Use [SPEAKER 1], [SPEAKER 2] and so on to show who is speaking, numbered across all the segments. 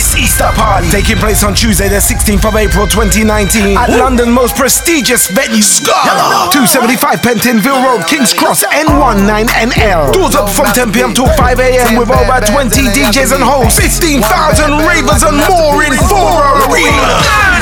[SPEAKER 1] Wireless Easter Party. Taking place on Tuesday, the 16th of April 2019 at London's most prestigious venue. 275 Pentonville Road, King's Cross, N19NL. Doors up from 10 pm till 5 am with over 20 DJs and hosts, 15,000 ravers and more in four arenas.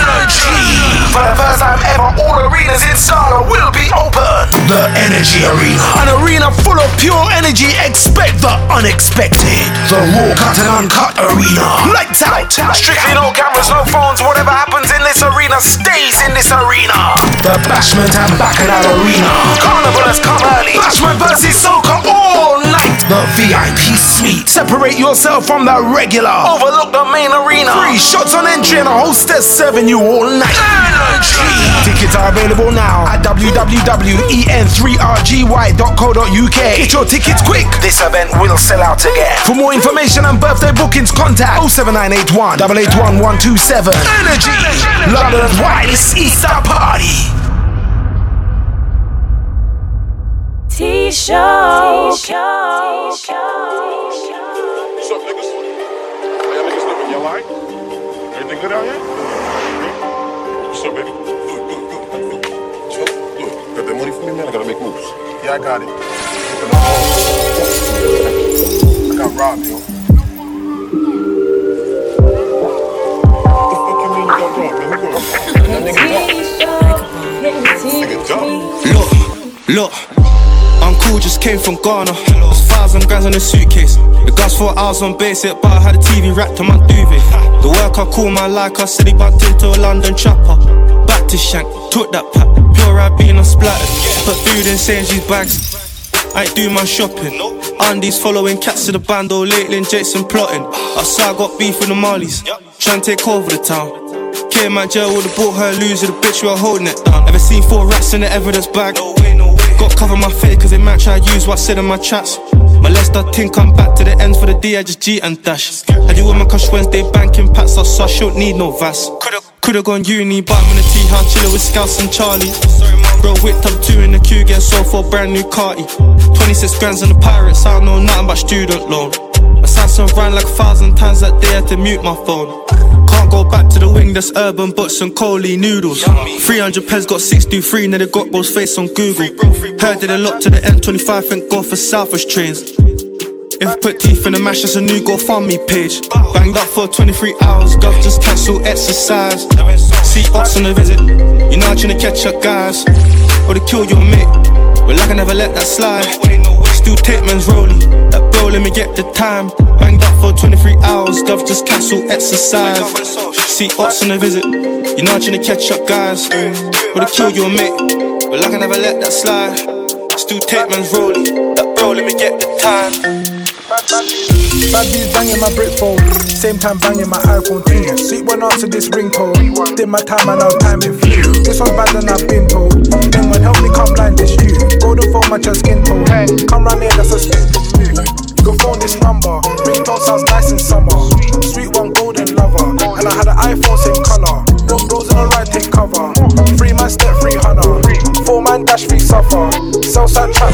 [SPEAKER 1] For the first time ever, all arenas in Scala will be open. The Energy Arena. An arena full of pure energy. Expect the unexpected. The raw cut and uncut arena. Lights out. Strictly no cameras, no phones. Whatever happens in this arena stays in this arena. The Bashment and Bacchanal Arena. Carnival has come early. Bashment versus Soca all night. The VIP suite. Separate yourself from the regular. Overlook the main arena. Free shots on entry and a hostess serving you all night. Energy. Tickets are available now at www.en3rgy.co.uk. Get your tickets quick. This event will sell out again. For more information and birthday bookings, contact oh 07981 881 127. Energy. London's widest Easter party.
[SPEAKER 2] T-show. T-Show!
[SPEAKER 3] What's up, niggas? How y'all niggas living? Y'all alright? Everything good out here? What's up, baby? Good. Good. Got that money for me, man? I gotta make moves. Yeah, I got it. I got robbed, yo.
[SPEAKER 4] Look, look, Uncle just came from Ghana. There's thousand grams on the suitcase. The gas for hours on basic, but I had a TV wrapped on my duvet. The work I call my like, I said he bumped into a London chopper. Back to shank, took that pack, pure I been on splattered. Put food in Sainsbury's bags. I ain't do my shopping. Andy's following cats to the bando, lately and Jason plotting. I saw I got beef with the Marlies, trying to take over the town. Came out jail would've bought her a loser, the bitch we were holding it down. Ever seen four rats in the evidence bag? Got cover my face cause they might try to use what I said in my chats. My Leicester ting come back to the ends for the D, I just G and dash. I do with my cash Wednesday banking packs, so I shouldn't need no VAS. Could've gone uni, but I'm in a tea house chillin' with Scouts and Charlie. Bro, whipped up two in the queue, getting sold for a brand new carty. 26 grands on the pirates, I don't know nothing about student loan. My Samsung ran like a thousand times that day, I had to mute my phone. Go back to the wing, that's urban, but some coley noodles. 300 pence got 623, now they got bro's face on Google. Heard that they locked to the M25, thank God for Southwest trains. If put teeth in the mash, that's a new GoFundMe page. Banged up for 23 hours, gov just cancel exercise. See ops on the visit, you know I'm trying to catch up guys. Or to kill your mate, well I can never let that slide. Still take man's rollie, that bro let me get the time. Banged up for 23 hours, gov just cancel exercise. See ops on a visit, you know I'm trying to catch up guys. To kill your mate, well I can never let that slide. Still take man's rollie, that bro let me get the time.
[SPEAKER 5] Bad bees banging my brick phone. Same time banging my iPhone 2. Sweet one answer this ring ringtone. Did my time and now time it flew. This one's bad than I've been told. Then when help me come blind this you. Golden phone match your skin tone. Come round here, that's a move. Go phone this number. Ringtone sounds nice in summer. Sweet one golden lover. And I had an iPhone same color. Broke bros on the right take cover. Free man step free hunter. Four man dash free suffer. Southside trap.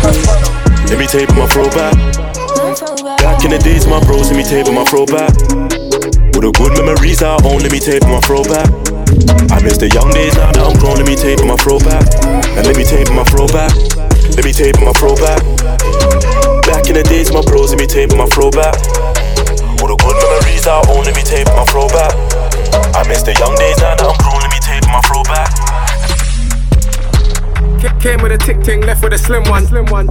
[SPEAKER 6] Let me tape my throwback. Back in the days, my bros, let me tape my throwback. With the good memories I own, let me tape my throwback. I miss the young days now that I'm grown, let me tape my throwback. And let me tape my throwback. Let me tape my throwback. Back in the days, my bros, let me tape my throwback. With the good memories I own, let me tape my throwback. I miss the young days now that I'm grown, let me tape my throwback.
[SPEAKER 7] Came with a tick ting, left with a slim one. Slim one.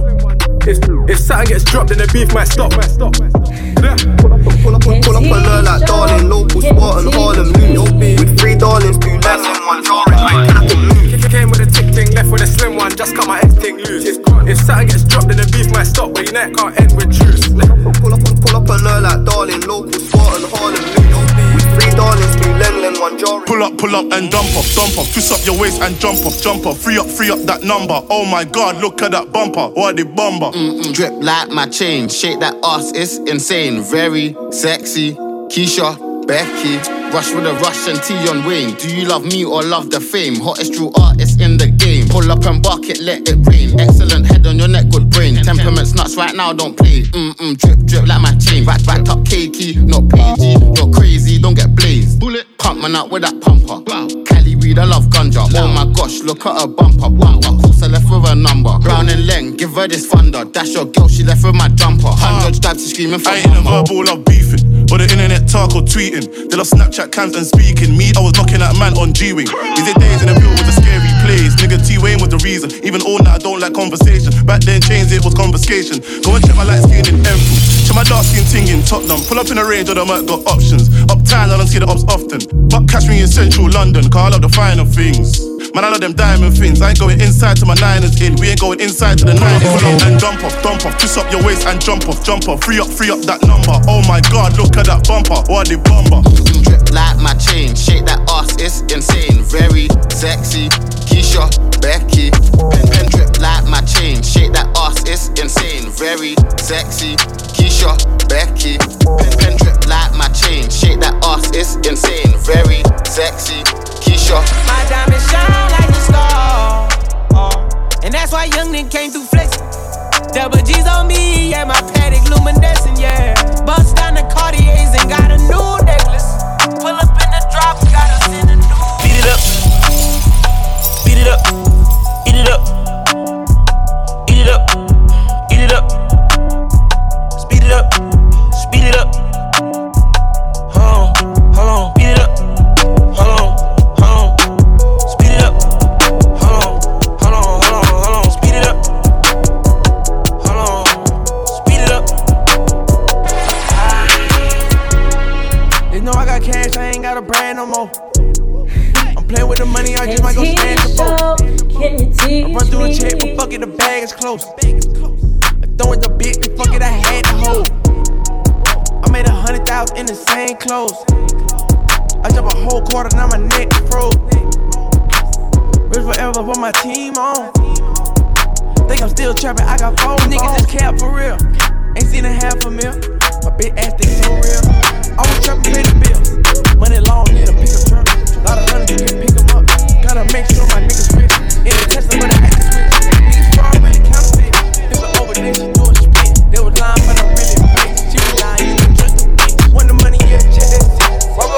[SPEAKER 7] If, if something gets dropped, then the beef might stop. Yeah.
[SPEAKER 8] Pull up, pull up, pull up alert like darling, local spot and Harlem new. With three darlings, two less and one orange like
[SPEAKER 7] Came with a tick ting, left with a slim one. Just cut my ex ting loose. If something gets dropped, then the beef might stop. But your neck can't end with truce.
[SPEAKER 8] Pull up, pull up alert like darling, local spot and Harlem new. With three darlings, two Lenlen, one jarring.
[SPEAKER 3] Pull up, pull up and dump off, dump off. Twist up your waist and jump off, jump off. Free up, free up that number. Oh my god, look at that bumper. What the bomber.
[SPEAKER 9] Mm-mm, drip like my chain. Shake that ass, it's insane. Very sexy. Keisha, Becky. Rush with a Russian tea on Wayne. Do you love me or love the fame? Hottest true artist in the game. Pull up and bark it, let it rain. Excellent head on your neck, good brain. Temperaments nuts right now, don't play. Mm-mm, drip, drip like my chain. Back, back up, cakey, not pagey. You're crazy, don't get blazed. Bullet, pump man up with that pumper. Cali weed, I love ganja. Oh my gosh, look at her bumper. Wow, of course I left with a number. Brown and Leng, give her this thunder. That's your girl, she left with my jumper. Hundred stabs, she screaming for
[SPEAKER 2] I ain't a
[SPEAKER 9] mama.
[SPEAKER 2] verbal, love beefing. Or the internet talk or tweeting. They love Snapchat cams and speaking. Me, I was knocking at man on G Wing. These days in the field with a scary place. Nigga T Wayne was the reason. Even all night I don't like conversation. Back then, chains it was confiscation. Go and check my light skin in Enfield. Check my dark skin ting in Tottenham. Pull up in the range or the might got options. Uptown, I don't see the ops often. But catch me in central London, I love the finer things. Man, I love them diamond things. I ain't going inside to my niners in. We ain't going inside to the 90s. Pull up and jump off, dump off. Twist up your waist and jump off, jump off. Free up, free up that number. Oh my god, look at that bumper. What the bomber.
[SPEAKER 9] Drip like my chain, shake that ass, it's insane. Very sexy, Keisha, Becky. Pen, pen drip like my chain, shake that ass, it's insane. Very sexy, Keisha, Becky. Pen, pen drip like my chain, shake that ass, it's insane. Very sexy, Keisha.
[SPEAKER 10] My diamond shine like a star. Uh, and that's why young nigga came through flexing. Double G's on me, yeah, my paddock luminescent, yeah. Bust down the Cartiers and got a new necklace. Pull up in the drop, got us in a new.
[SPEAKER 11] Beat it up. It up. Eat it up.
[SPEAKER 10] Is. I throw it the bit, but fuck it, I had to hold. I made a hundred thousand in the same clothes. I jump a whole quarter, now my neck froze. Rich forever, put my team on. Think I'm still trapping, I got four niggas just cap for real. Ain't seen a half a mil. My big ass think so real. I was trapping, pay the bills. Money long, need a pickup truck. Lot of hundreds, you can pick 'em up. Gotta make sure my niggas rich. In the Tesla with a act switch. She do a split. They was lying, but I'm really. She was lying, you can trust bitch. When the money,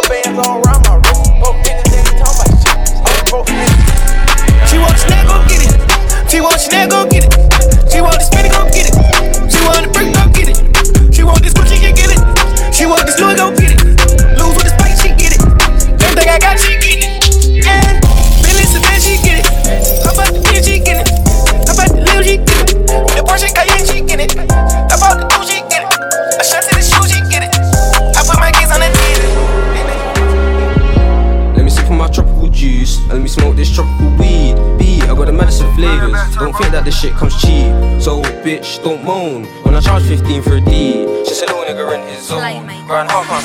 [SPEAKER 10] bands all around my wrist. They broke.
[SPEAKER 12] She go get it. She go
[SPEAKER 11] That this shit comes cheap. So, bitch, don't moan when I charge 15 for a D. Just a little nigga in his zone. Grind hard, hard,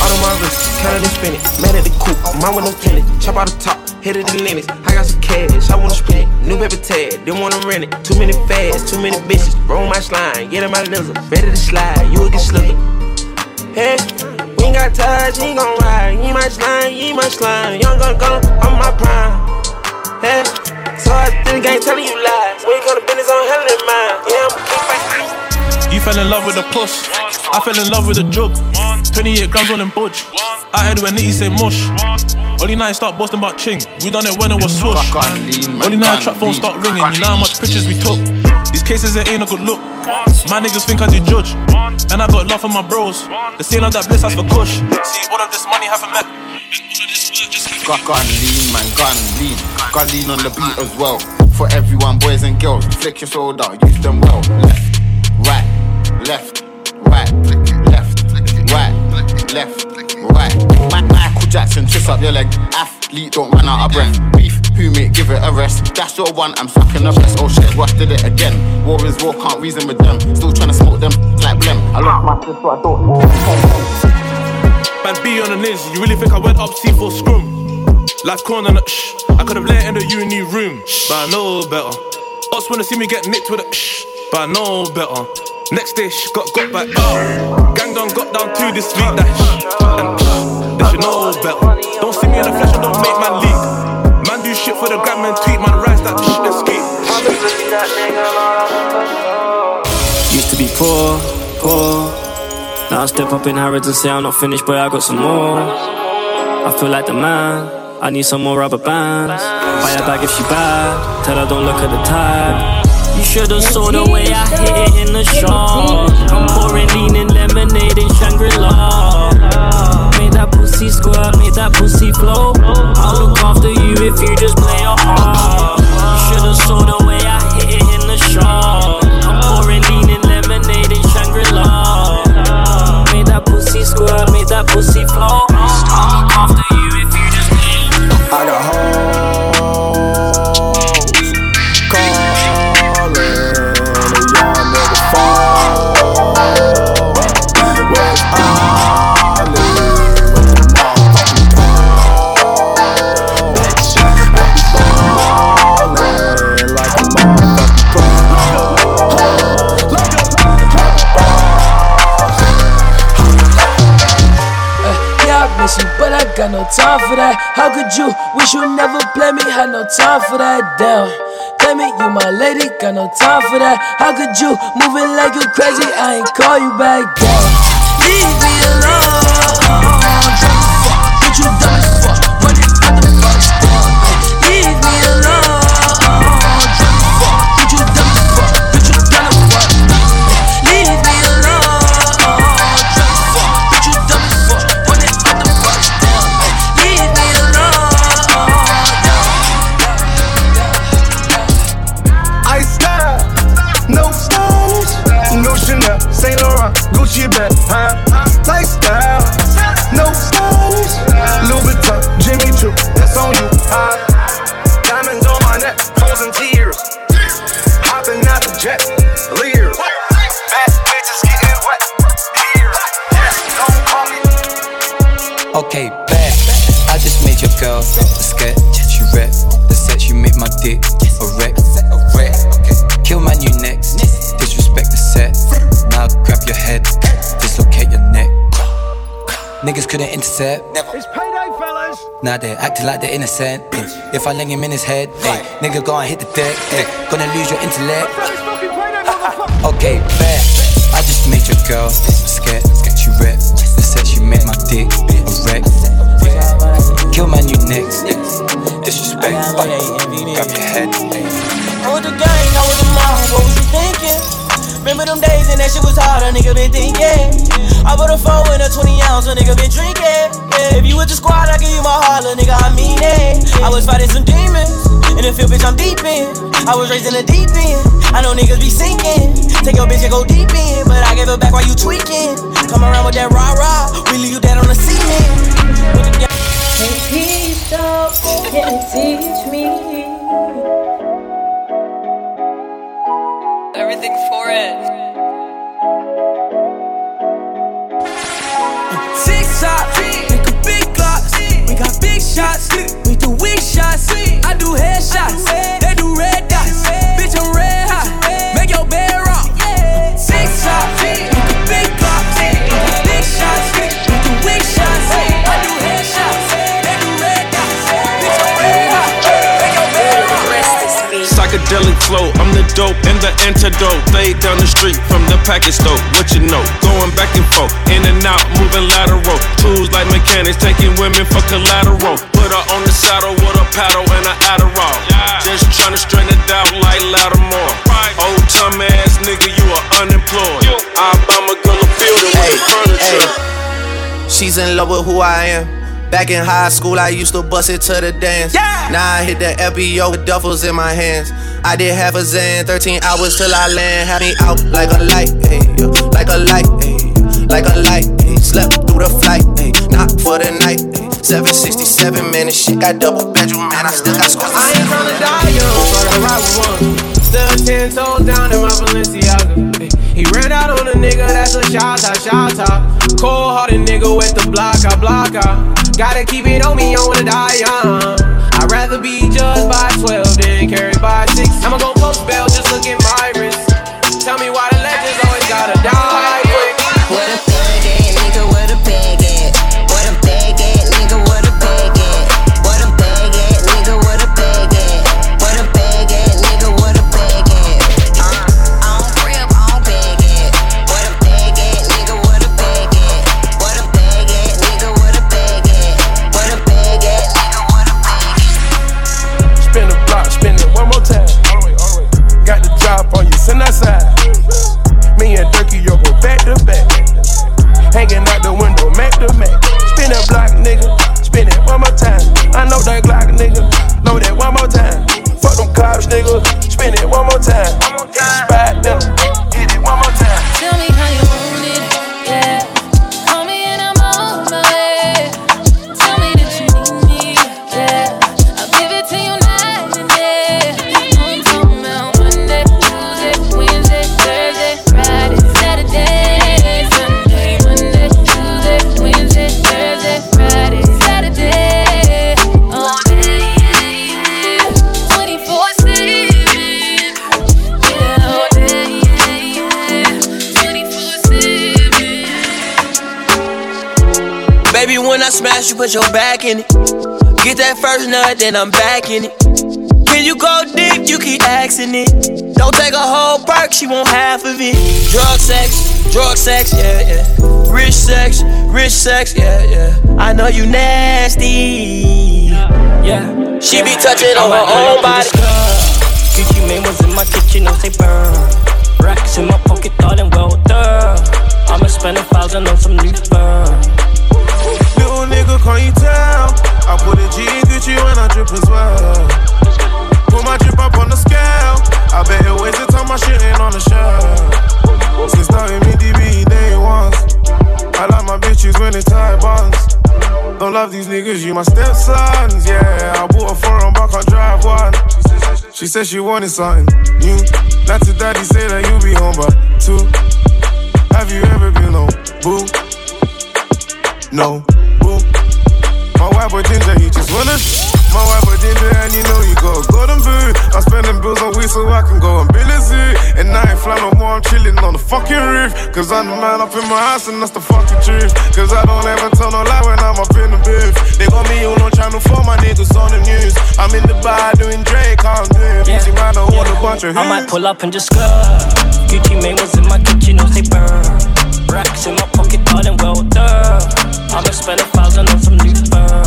[SPEAKER 10] Out of my wrist, Canada spin it. Mad at the coupe, mine with no tenant. Chop out the top, hit it the limits. I got some cash, I wanna spend it. New paper tag, didn't wanna rent it. Too many fads, too many bitches. Roll my slime, get in my lizard. Ready to slide, you will get slicker. Hey, we ain't got touch, he gon' ride. He my slime, he my slime. Young gun gun, I'm my prime. Hey, so I think I ain't telling you lies. We ain't gonna business on hell in mine. Yeah, I'm a
[SPEAKER 13] You fell in love with the push. I fell in love with the jug. 28 grams on them budge. I heard when Nitty say mush. Only now I start boasting about ching. We done it when it was swoosh. Only now trap phone start ringing. You know how much pictures we took. These cases it ain't a good look. My niggas think I do judge. And I got love for my bros. The same of that bliss as for kush. See, all of this money haven't met.
[SPEAKER 9] Got gun lean, man, gun lean. Gun lean on the beat as well. For everyone, boys and girls, flick your shoulder, use them well. Left, right, left, right, left, right, left, right. Michael Jackson, twist up your leg. Athlete, don't run out of breath. Beef, who mate, give it a rest. That's your one, I'm sucking the best. Oh shit, Rush did it again. War is war, can't reason with them. Still trying to smoke them like blem. I lost my fist, so I don't.
[SPEAKER 13] Man, be on the niz. You really think I went up C for scrum? Life corner, and a shh. I could have let in the uni room, but I know better. Us wanna see me get nicked with a shh, but I know better. Next dish, got got back. Uh, gang done got down to this week, that shh, and know better. Don't see me in the flesh, I don't make man leak. Man do shit for the gram and tweet, man rise that shit ski.
[SPEAKER 14] Used to be poor, poor. Now I step up in Harrods and say I'm not finished, but I got some more. I feel like the man. I need some more rubber bands. Buy a bag if she bad. Tell her don't look at the tag. You should've saw the way I hit it in the shop. You
[SPEAKER 15] wish you never play me? Had no time for that. Damn. Claim it, you my lady, got no time for that. How could you moving like you crazy? I ain't call you back. Damn. Leave me alone.
[SPEAKER 16] Niggas couldn't intercept.
[SPEAKER 8] It's payday, fellas.
[SPEAKER 16] Now they're acting like they're innocent. If I lay him in his head, eh, nigga go and hit the deck. eh. Gonna lose your intellect. Okay, bad. I just made your girl I'm scared. She rep the said She made my dick a wreck. Kill my new next. Disrespect. Grab your head.
[SPEAKER 12] I was the gang, I was the mob, what was you thinking? Remember them days and that shit was hard, a nigga been thinking. Yeah. I put a four in a 20 ounce, a nigga been drinking. Yeah, if you with the squad, I give you my heart, little nigga, I mean it. I was fighting some demons, in the field, bitch, I'm deep in. I was raised in the deep end, I know niggas be sinking. Take your bitch and go deep in, but I gave it back while you tweaking. Come around with that rah rah, we leave you dead on the cement.
[SPEAKER 17] Hey, please don't, can teach me?
[SPEAKER 18] Everything for it.
[SPEAKER 12] Six shots, make a big glocks. We got big shots, we do weak shots. I do headshots,
[SPEAKER 19] dope and the antidote. They down the street from the package store. What you know? Going back and forth, in and out, moving lateral. Tools like mechanics, taking women for collateral. Put her on the saddle with a paddle and an Adderall. Just trying to straighten it out like Lattimore. Old time ass nigga, you are unemployed. I girl building with the furniture.
[SPEAKER 12] She's in love with who I am. Back in high school, I used to bust it to the dance. Now I hit the FBO with duffels in my hands. I did half a Zan, 13 hours till I land. Had me out like a light, yeah, like a light, ayy, like a light. ayy. Slept through the flight, ayy, not for the night. ayy. 767, man, this shit got double bedroom, man. I still got scores.
[SPEAKER 10] I ain't tryna die young, but I ride with one. Stood ten toes down in my Balenciaga. Ay, He ran out on a nigga, that's a shot, a shot, Cold hearted nigga with the block, I block, I Gotta keep it on me, I wanna die young. I'd rather be judged by 12 I'ma go
[SPEAKER 12] then I'm back in it. Can you go deep? You keep asking it. Don't take a whole perk, she want half of it. Drug sex, drug sex, yeah, yeah. Rich sex, rich sex, yeah, yeah. I know you nasty. Yeah, she be touching on her own body.
[SPEAKER 14] Gucci Mane was in my kitchen, don't say burn. Racks in my pocket, darling, well done. I'ma spend a thousand on some new fur.
[SPEAKER 20] Little nigga, can't you tell? I put a G in Gucci when I drip as well. Put my drip up on the scale. I bet it wasted time my shit ain't on the shelf. Since starting me DB day ones. I like my bitches when they tie buns. Don't love these niggas, you my stepsons, yeah. I bought a foreign back, I drive one. She said she wanted something new. Not to daddy say that you be home, but two. Have you ever been on boo? No. My wife boy ginger, he just wanna. My wife boy ginger, and you know you got a golden boot. I'm spending bills on weed so I can go and build a zoo. And I ain't fly no more, I'm chilling on the fucking roof. Cause I'm the man up in my house, and that's the fucking truth. Cause I don't ever tell no lie when I'm up in the booth. They got me on on channel 4, my niggas on the news. I'm in the bar doing I want a bunch of
[SPEAKER 14] I might pull up and just skirt. Gucci Mane was in my kitchen, don't say burn. Racks in my pocket, darling, well done. I'ma spend a thousand on some new fur.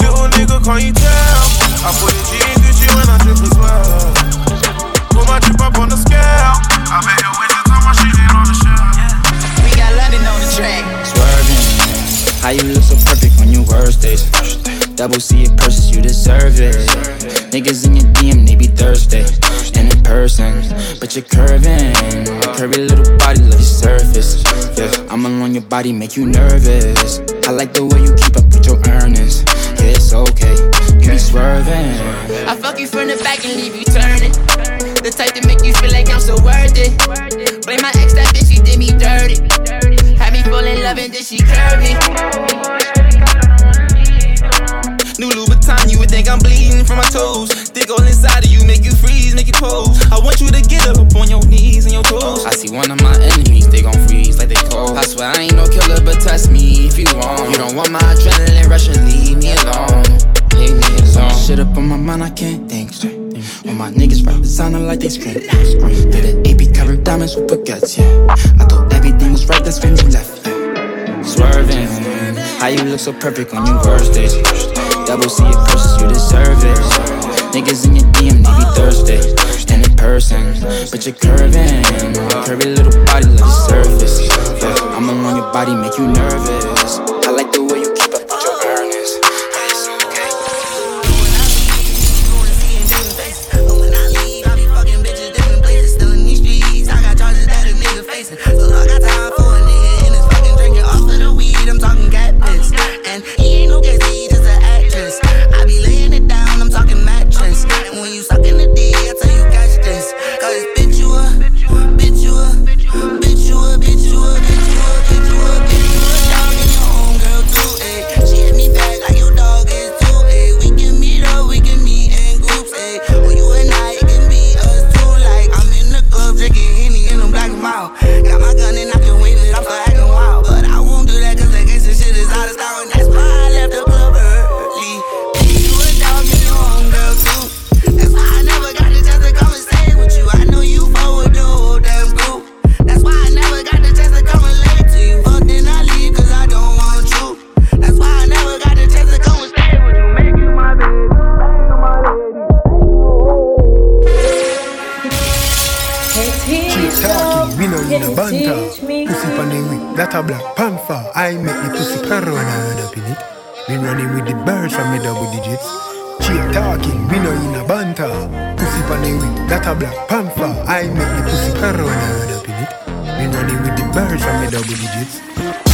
[SPEAKER 20] Little nigga, can you tell? I put a G in Gucci when I drip as well. Put my drip up on the scale. I bet you waste your time, my shit ain't on the shelf.
[SPEAKER 21] We got London on the track.
[SPEAKER 22] Swerving. How you look so perfect on your worst days? Double C it purses, you deserve it. Niggas in your DM, thirsty. And in person, but you're curving. Curvy little body, love your surface. Yeah, I'm along your body, make you nervous. I like the way you keep up with your earnings. Yeah, it's okay. You be swerving.
[SPEAKER 21] I fuck you from the back and leave you turning. The type to make you feel like I'm so worth it. Blame my ex, that bitch, she did me dirty. Had me fall in love and then she curvy. New Louboutin, you would think I'm bleeding from my toes. Dick all inside of you, make you freeze, make you pose. I want you to get up on your knees and your toes.
[SPEAKER 22] I see one of my enemies, they gon' freeze like they cold. I swear I ain't no killer, but test me if you want. You don't want my adrenaline rush and leave me alone. Leave me alone. Shit up on my mind, I can't think straight. All my niggas rap designer like they scream. scream. Did an AP covered diamonds with baguettes, yeah. I thought everything was right, that's when you left, yeah. Swerving, how you look so perfect on your worst days. Double C it purses, you deserve it. Niggas in your DM, they be thirsty. And in person, but you're curving. Curvy little body, love the surface. Yeah, I'm along your body, make you nervous.
[SPEAKER 23] Pussy pan the that a black panther. I make the pussy purr when I up in it. Me running with the birds from me double digits.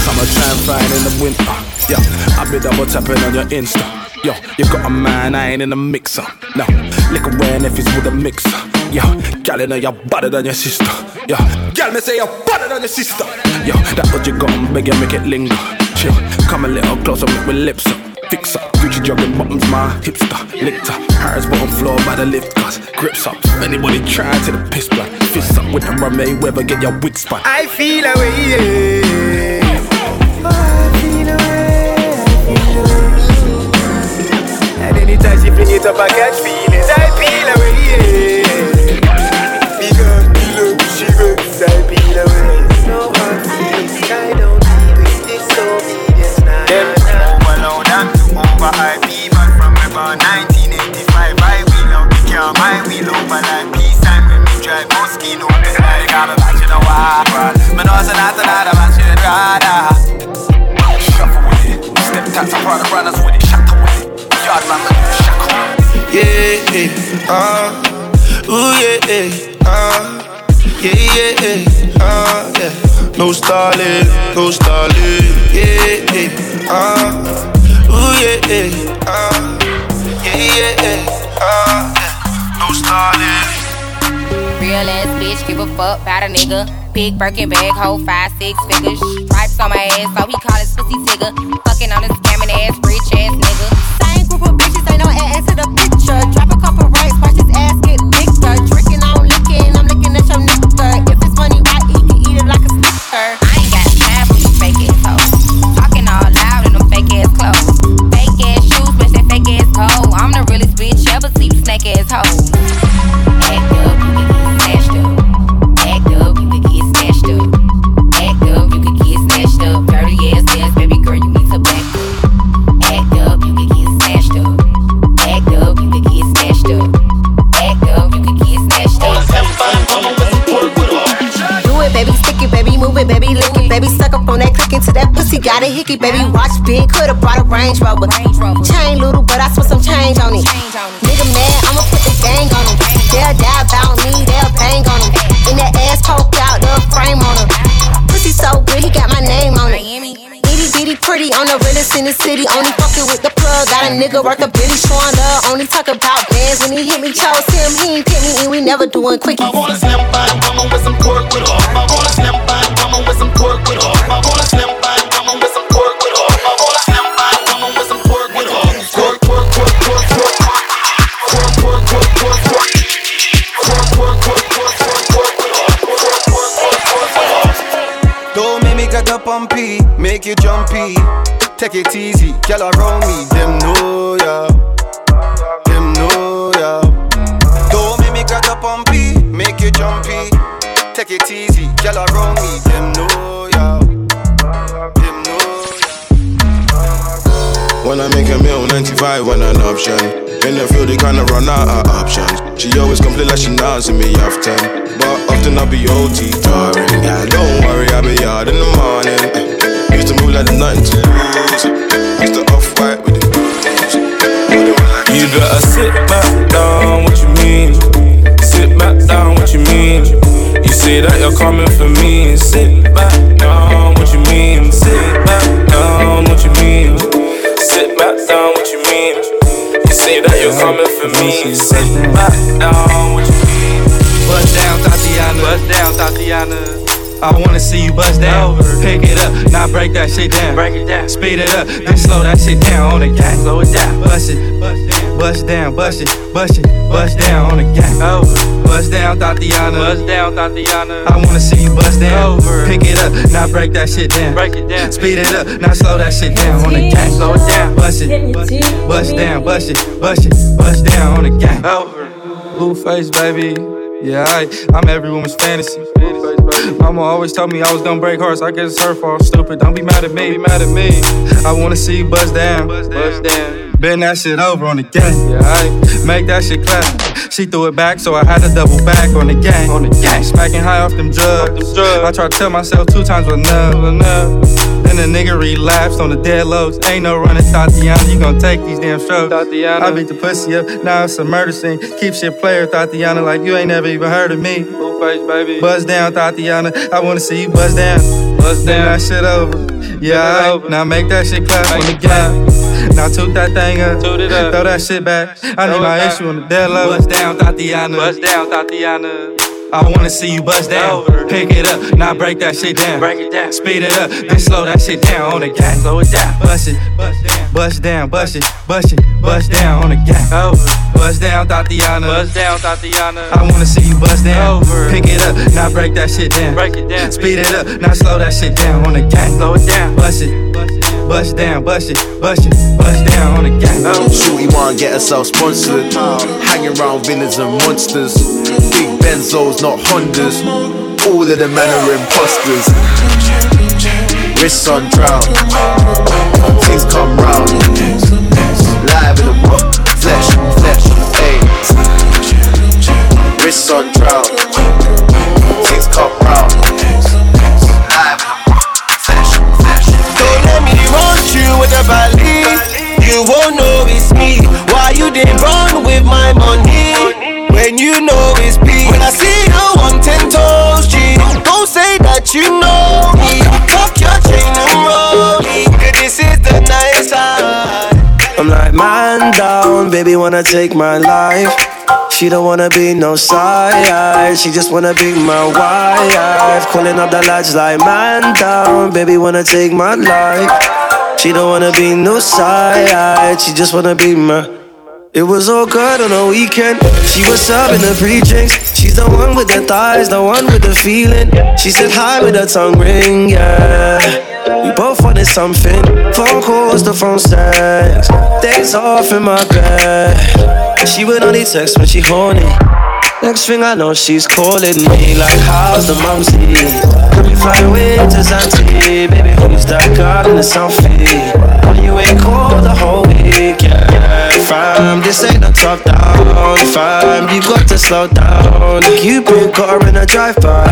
[SPEAKER 24] Summertime fine in the winter. Yeah, I be double tapping on your Insta. Yo, you got a man, I ain't in the mixer. No, liquor wearing if it's with a mixer. Yo, gal, you know you're better than your sister. Yo, gal, me say you're better than your sister. Yo, that what you got, beg you make it linger. Chill, come a little closer, make my lips up fixer. Gucci jogging buttons, my hipster, licked. Harris bottom floor by the lift, cuz grips up. Anybody try to the piss black, fists up with the Emma Mayweather, get your wits back.
[SPEAKER 25] I feel away, yeah.
[SPEAKER 26] And anytime she fling it up, I catch feelings. I feel drive Moschino. I got a match in a while. Me know it's not another man should rather. Shuffle with it. Step taps and product runners with it. Shatter with it. Yard man, look at the shackle.
[SPEAKER 8] Yeah, yeah, uh, ooh yeah, yeah, uh, yeah, yeah, yeah, uh, yeah. No stalling, no stalling, yeah, yeah, uh, ooh yeah, yeah, uh, yeah, yeah, yeah, uh, yeah. No stalling.
[SPEAKER 27] Real ass bitch, give a fuck about a nigga. Big Birkin bag, hold five, six figures. Stripes on my ass, so he call his pussy tigger. Fucking on this scamming ass, rich ass nigga. Same group of bitches, ain't no ass to the picture. Drop a couple rights, watch his ass get bigger. Drinking, I'm licking, I'm licking at your nigga. If it's money right, he can eat it like a snicker. I ain't got time for you fake ass hoes. Talking all loud in them fake ass clothes. Fake ass shoes, match that fake ass hoe. I'm the realest bitch ever see you snake ass hoes.
[SPEAKER 28] Hickey, baby, watch big, could've brought a Range Rover. Chain little, but I spent some change on it. Nigga mad, I'ma put the gang on him. They'll die about me, they'll bang on him. And that ass poke out, the frame on him. Pussy so good, he got my name on it. Itty bitty pretty on the realest in the city. Only fucking with the plug. Got a nigga worth a billy showing love. Only talk about bands when he hit me. Chose him, he ain't pick me, and we never doing quickies.
[SPEAKER 29] I want a slim fine woman with some pork with her.
[SPEAKER 8] Make me get up on P, make you jumpy. Take it easy, girl around me, them know ya. Them know ya. Don't make me get up on make you jumpy. Take it easy, girl around me, them know
[SPEAKER 2] When I make a meal, 95 when an option. In the field, they kinda run out of options. She always complain like she not see me often. But often I be OT tiring. Yeah, don't worry, I be hard in the morning. Eh, Used to move like the nothing to lose. Used to off white with the
[SPEAKER 19] You better sit back down, what you mean? Sit back down, what you mean? You say that you're coming for me. Sit back down, what you mean? Sit back back down, what you mean? You say that you're coming for me. Sit back down, what you mean?
[SPEAKER 26] Bust down, Thotiana. Bust down, Thotiana. I wanna see you bust down. Pick it up, now break that shit down. Break it down. Speed it up, then slow that shit down on the gang. Slow it down. Bust it, Bust it, bust down, bust it, bust it, bust down on the gang. Over. Bust down, Thotiana. Bust down, Thotiana. I wanna see you bust down. Over. Pick it up, now break that shit down. Break it down. Speed it up, now slow that shit down on the gang. Slow it down. Bust it, bust down, bust it, bust it, bust down on the gang. Over. Blueface, baby. Yeah, I, I'm every woman's fantasy. Mama always told me I was gonna break hearts. I guess it's her fault. Stupid. Don't be mad at me. Be mad at me. I wanna see you bust down. Bust down. Bend that shit over on the gang. Yeah, make that shit clap. She threw it back, so I had to double back on the gang. On the gang. Smacking high off them drugs. I tried to tell myself two times was enough. enough. Then the nigga relapsed on the dead lows. Ain't no running, Thotiana. You gon' take these damn strokes. Thotiana. I beat the pussy up. Now it's a murder scene. Keep shit player, Thotiana, like you ain't never even heard of me. Face, baby. Buzz down, Thotiana. I wanna see you buzz down. Buzz down. Bend that shit over. Yeah, alright. Now make that shit clap on the gang. Now toot that thing up. Toot it up. Throw that shit back. I need my issue on the dead low. Buzz down, Thotiana. Buzz down, Thotiana. I wanna see you bust down. Pick it up, now break that shit down. Break it down. Speed it up, then slow that shit down on the gang. Slow it down. Bust it, bust down, bust down, bust it, bust it, bust down on the gang. Over. Bust down, Thotiana. Bust down, Thotiana. I wanna see you bust down. Over. Pick it up, now break that shit down. Break it down. Speed it up, now slow that shit down on the gang. Slow it down. Bust it,
[SPEAKER 30] Bust down, bust it, bust it, bust down on the gang.
[SPEAKER 31] Shorty wanna get herself sponsored. Hanging around villains and monsters. Big Benzos, not Hondas. All of the men are imposters. Wrists on drown. Things come round. Live in the book. Flesh, flesh, ayy. Wrists on drown. Things come round.
[SPEAKER 26] Didn't run with my money? When you know it's me. When I see you on ten toes, G. Don't say that you know me. Tuck your chain and roll me. This is the night time.
[SPEAKER 32] I'm like, man down, baby wanna take my life. She don't wanna be no side, she just wanna be my wife. Calling up the lads like, man down, baby wanna take my life. She don't wanna be no side, she just wanna be my. It was all good on a weekend. She was serving the pre drinks. She's the one with the thighs, the one with the feeling. She said hi with her tongue ring, yeah. We both wanted something. Phone calls, the phone sex. Days off in my bed. She would only text when she horny. Next thing I know, she's calling me like, How's the mumsy? Could we fly away to Zante? Baby, who's that girl in the selfie? This ain't a top down, fam. You got to slow down. Cupid got her in a drive-by.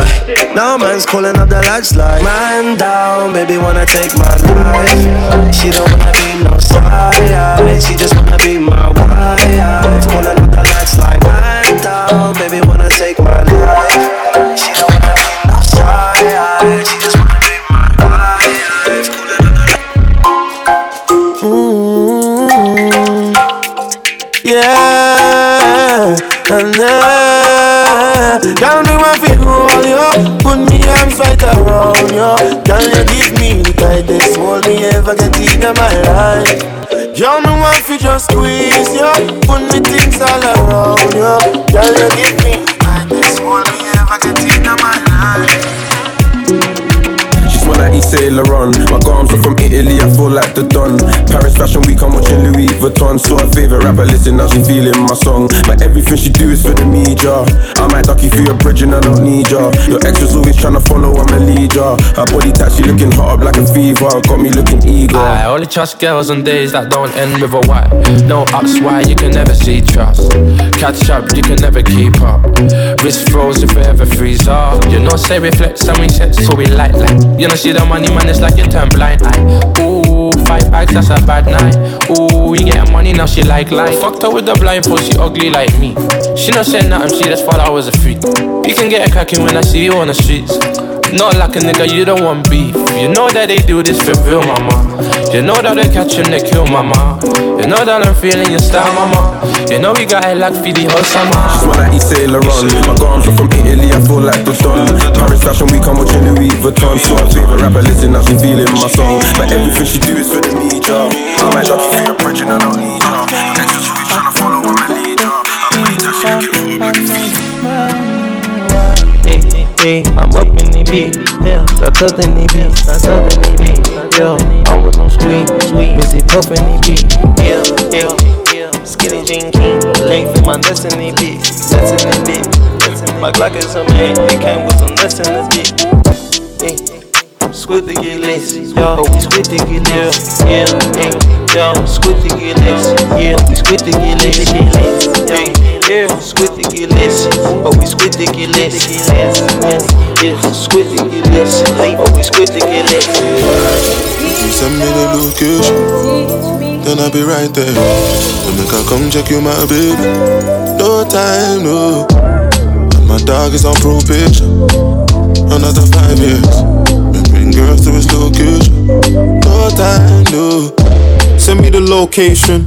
[SPEAKER 32] Now man's calling up the lights like, Man down, baby wanna take my life. She don't wanna be no side, she just wanna be my wife. Calling up the lads like, Man down, baby wanna
[SPEAKER 26] around you Girl, you give me the tightest hold me ever get in my life? Girl, me want to just squeeze you Put me things all around you Girl, you give me the tightest hold me ever get in my life
[SPEAKER 23] Like Saint Laurent. My garms are from Italy, I feel like the Don. Paris Fashion Week, I'm watching Louis Vuitton. Saw her favorite rapper, listen, now she feeling my song. But everything she do is for the media. I might duck you through your bridge and I don't need ya. Your ex was always trying to follow, I'm a leader. Her body type, she looking hot up like a fever. Got me looking eager.
[SPEAKER 33] I only trust girls on days that don't end with a Y. No ups, why you can never see trust. Catch up, you can never keep up. Wrist froze if it ever freeze up. You know, say we flex and we set, so we light like. You know, see the money, man, it's like you turn blind. Ooh, five bags, that's a bad night. Ooh, we getting money now, she like life. Fucked her with the blind she ugly like me. She not saying nothing, she just thought I was a freak. You can get a cracking when I see you on the streets. Not like a nigga, you don't want beef. You know that they do this for real, mama. You know that they catch and they kill, mama. You know that I'm feeling your style, mama. You know we got it like for the whole summer.
[SPEAKER 23] She's one like Saint Laurent. My garms are from Italy, I feel like the Don. Paris Fashion Week, I'm watching Louis Vuitton. Saw her favorite rapper, listen, now she feeling my song. But everything she do is for the media. I might duck you through your bridge and I don't need ya. Next to you, trying to follow, I'm a leader. Her body type, she looking hot like a fever.
[SPEAKER 32] Hey, I'm up in the beat, yeah, that's up in the beat, that's up in the beat, yeah, I'm with no sweet, busy puff in the beat, yeah, yeah, yeah, skinny jean king, length in my destiny beat, that's in the beat, my Glock is a man, it came with some less in the beat, yeah, squid to get lazy, yo, we squid to get lazy, yeah, yeah, yo, squid to get lazy, yeah, we squid to get lazy, yeah, yeah, squid to get lazy, oh, we squid to get lazy, yeah, squid to get lazy, oh, we squid to get lazy.
[SPEAKER 2] You send me the location, then I'll be right there. When make I come check you, my baby. No time, no. And my dog is on probation. Another five years. And bring girls to his location. No time, no.
[SPEAKER 34] Send me the location.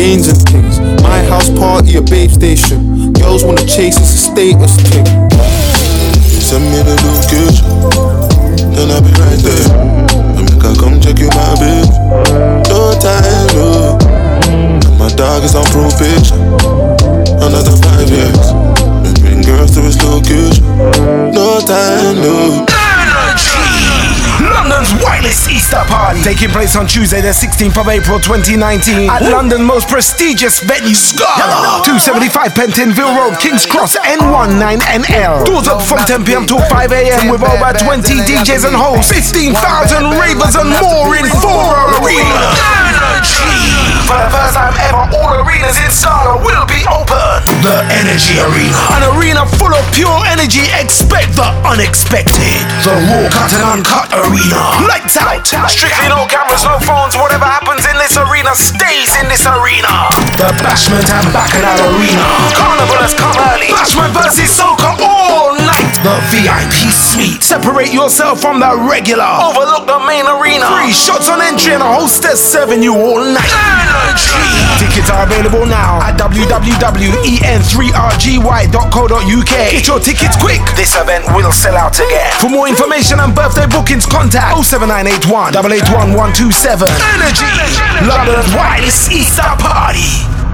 [SPEAKER 34] Gains and things. My house party, a babe station. Girls wanna chase, it's a status thing.
[SPEAKER 23] Send me the location, then I'll be right there. I make her come check you, my bitch. No time, no. And my dog is on probation. Another five years. Bring girls to his location. No time, no.
[SPEAKER 1] London's Wireless Easter Party taking place on Tuesday, the 16th of April 2019 at London's most prestigious venue, 275 Pentonville Road, King's Cross, N19NL. Doors up from 10 p.m. till 5 a.m. with over 20 DJs and hosts, 15,000 ravers and more in four arenas. For the first time ever, all arenas in Scala will be open. The Energy Arena. An arena full of pure energy. Expect the unexpected. The raw cut and uncut arena. Lights out. Strictly no cameras, no phones. Whatever happens in this arena stays in this arena. The Bashment and Bacchanal Arena. Carnival has come early. Bashment versus Soca all night. The VIP suite. Separate yourself from the regular. Overlook the main arena. Free shots on entry and a hostess serving you all night. Energy. Tickets are available now at www.en3rgy.co.uk. Get your tickets quick. This event will sell out again. For more information and birthday bookings, contact 07981 881 127. Energy. London's Wireless Easter Party.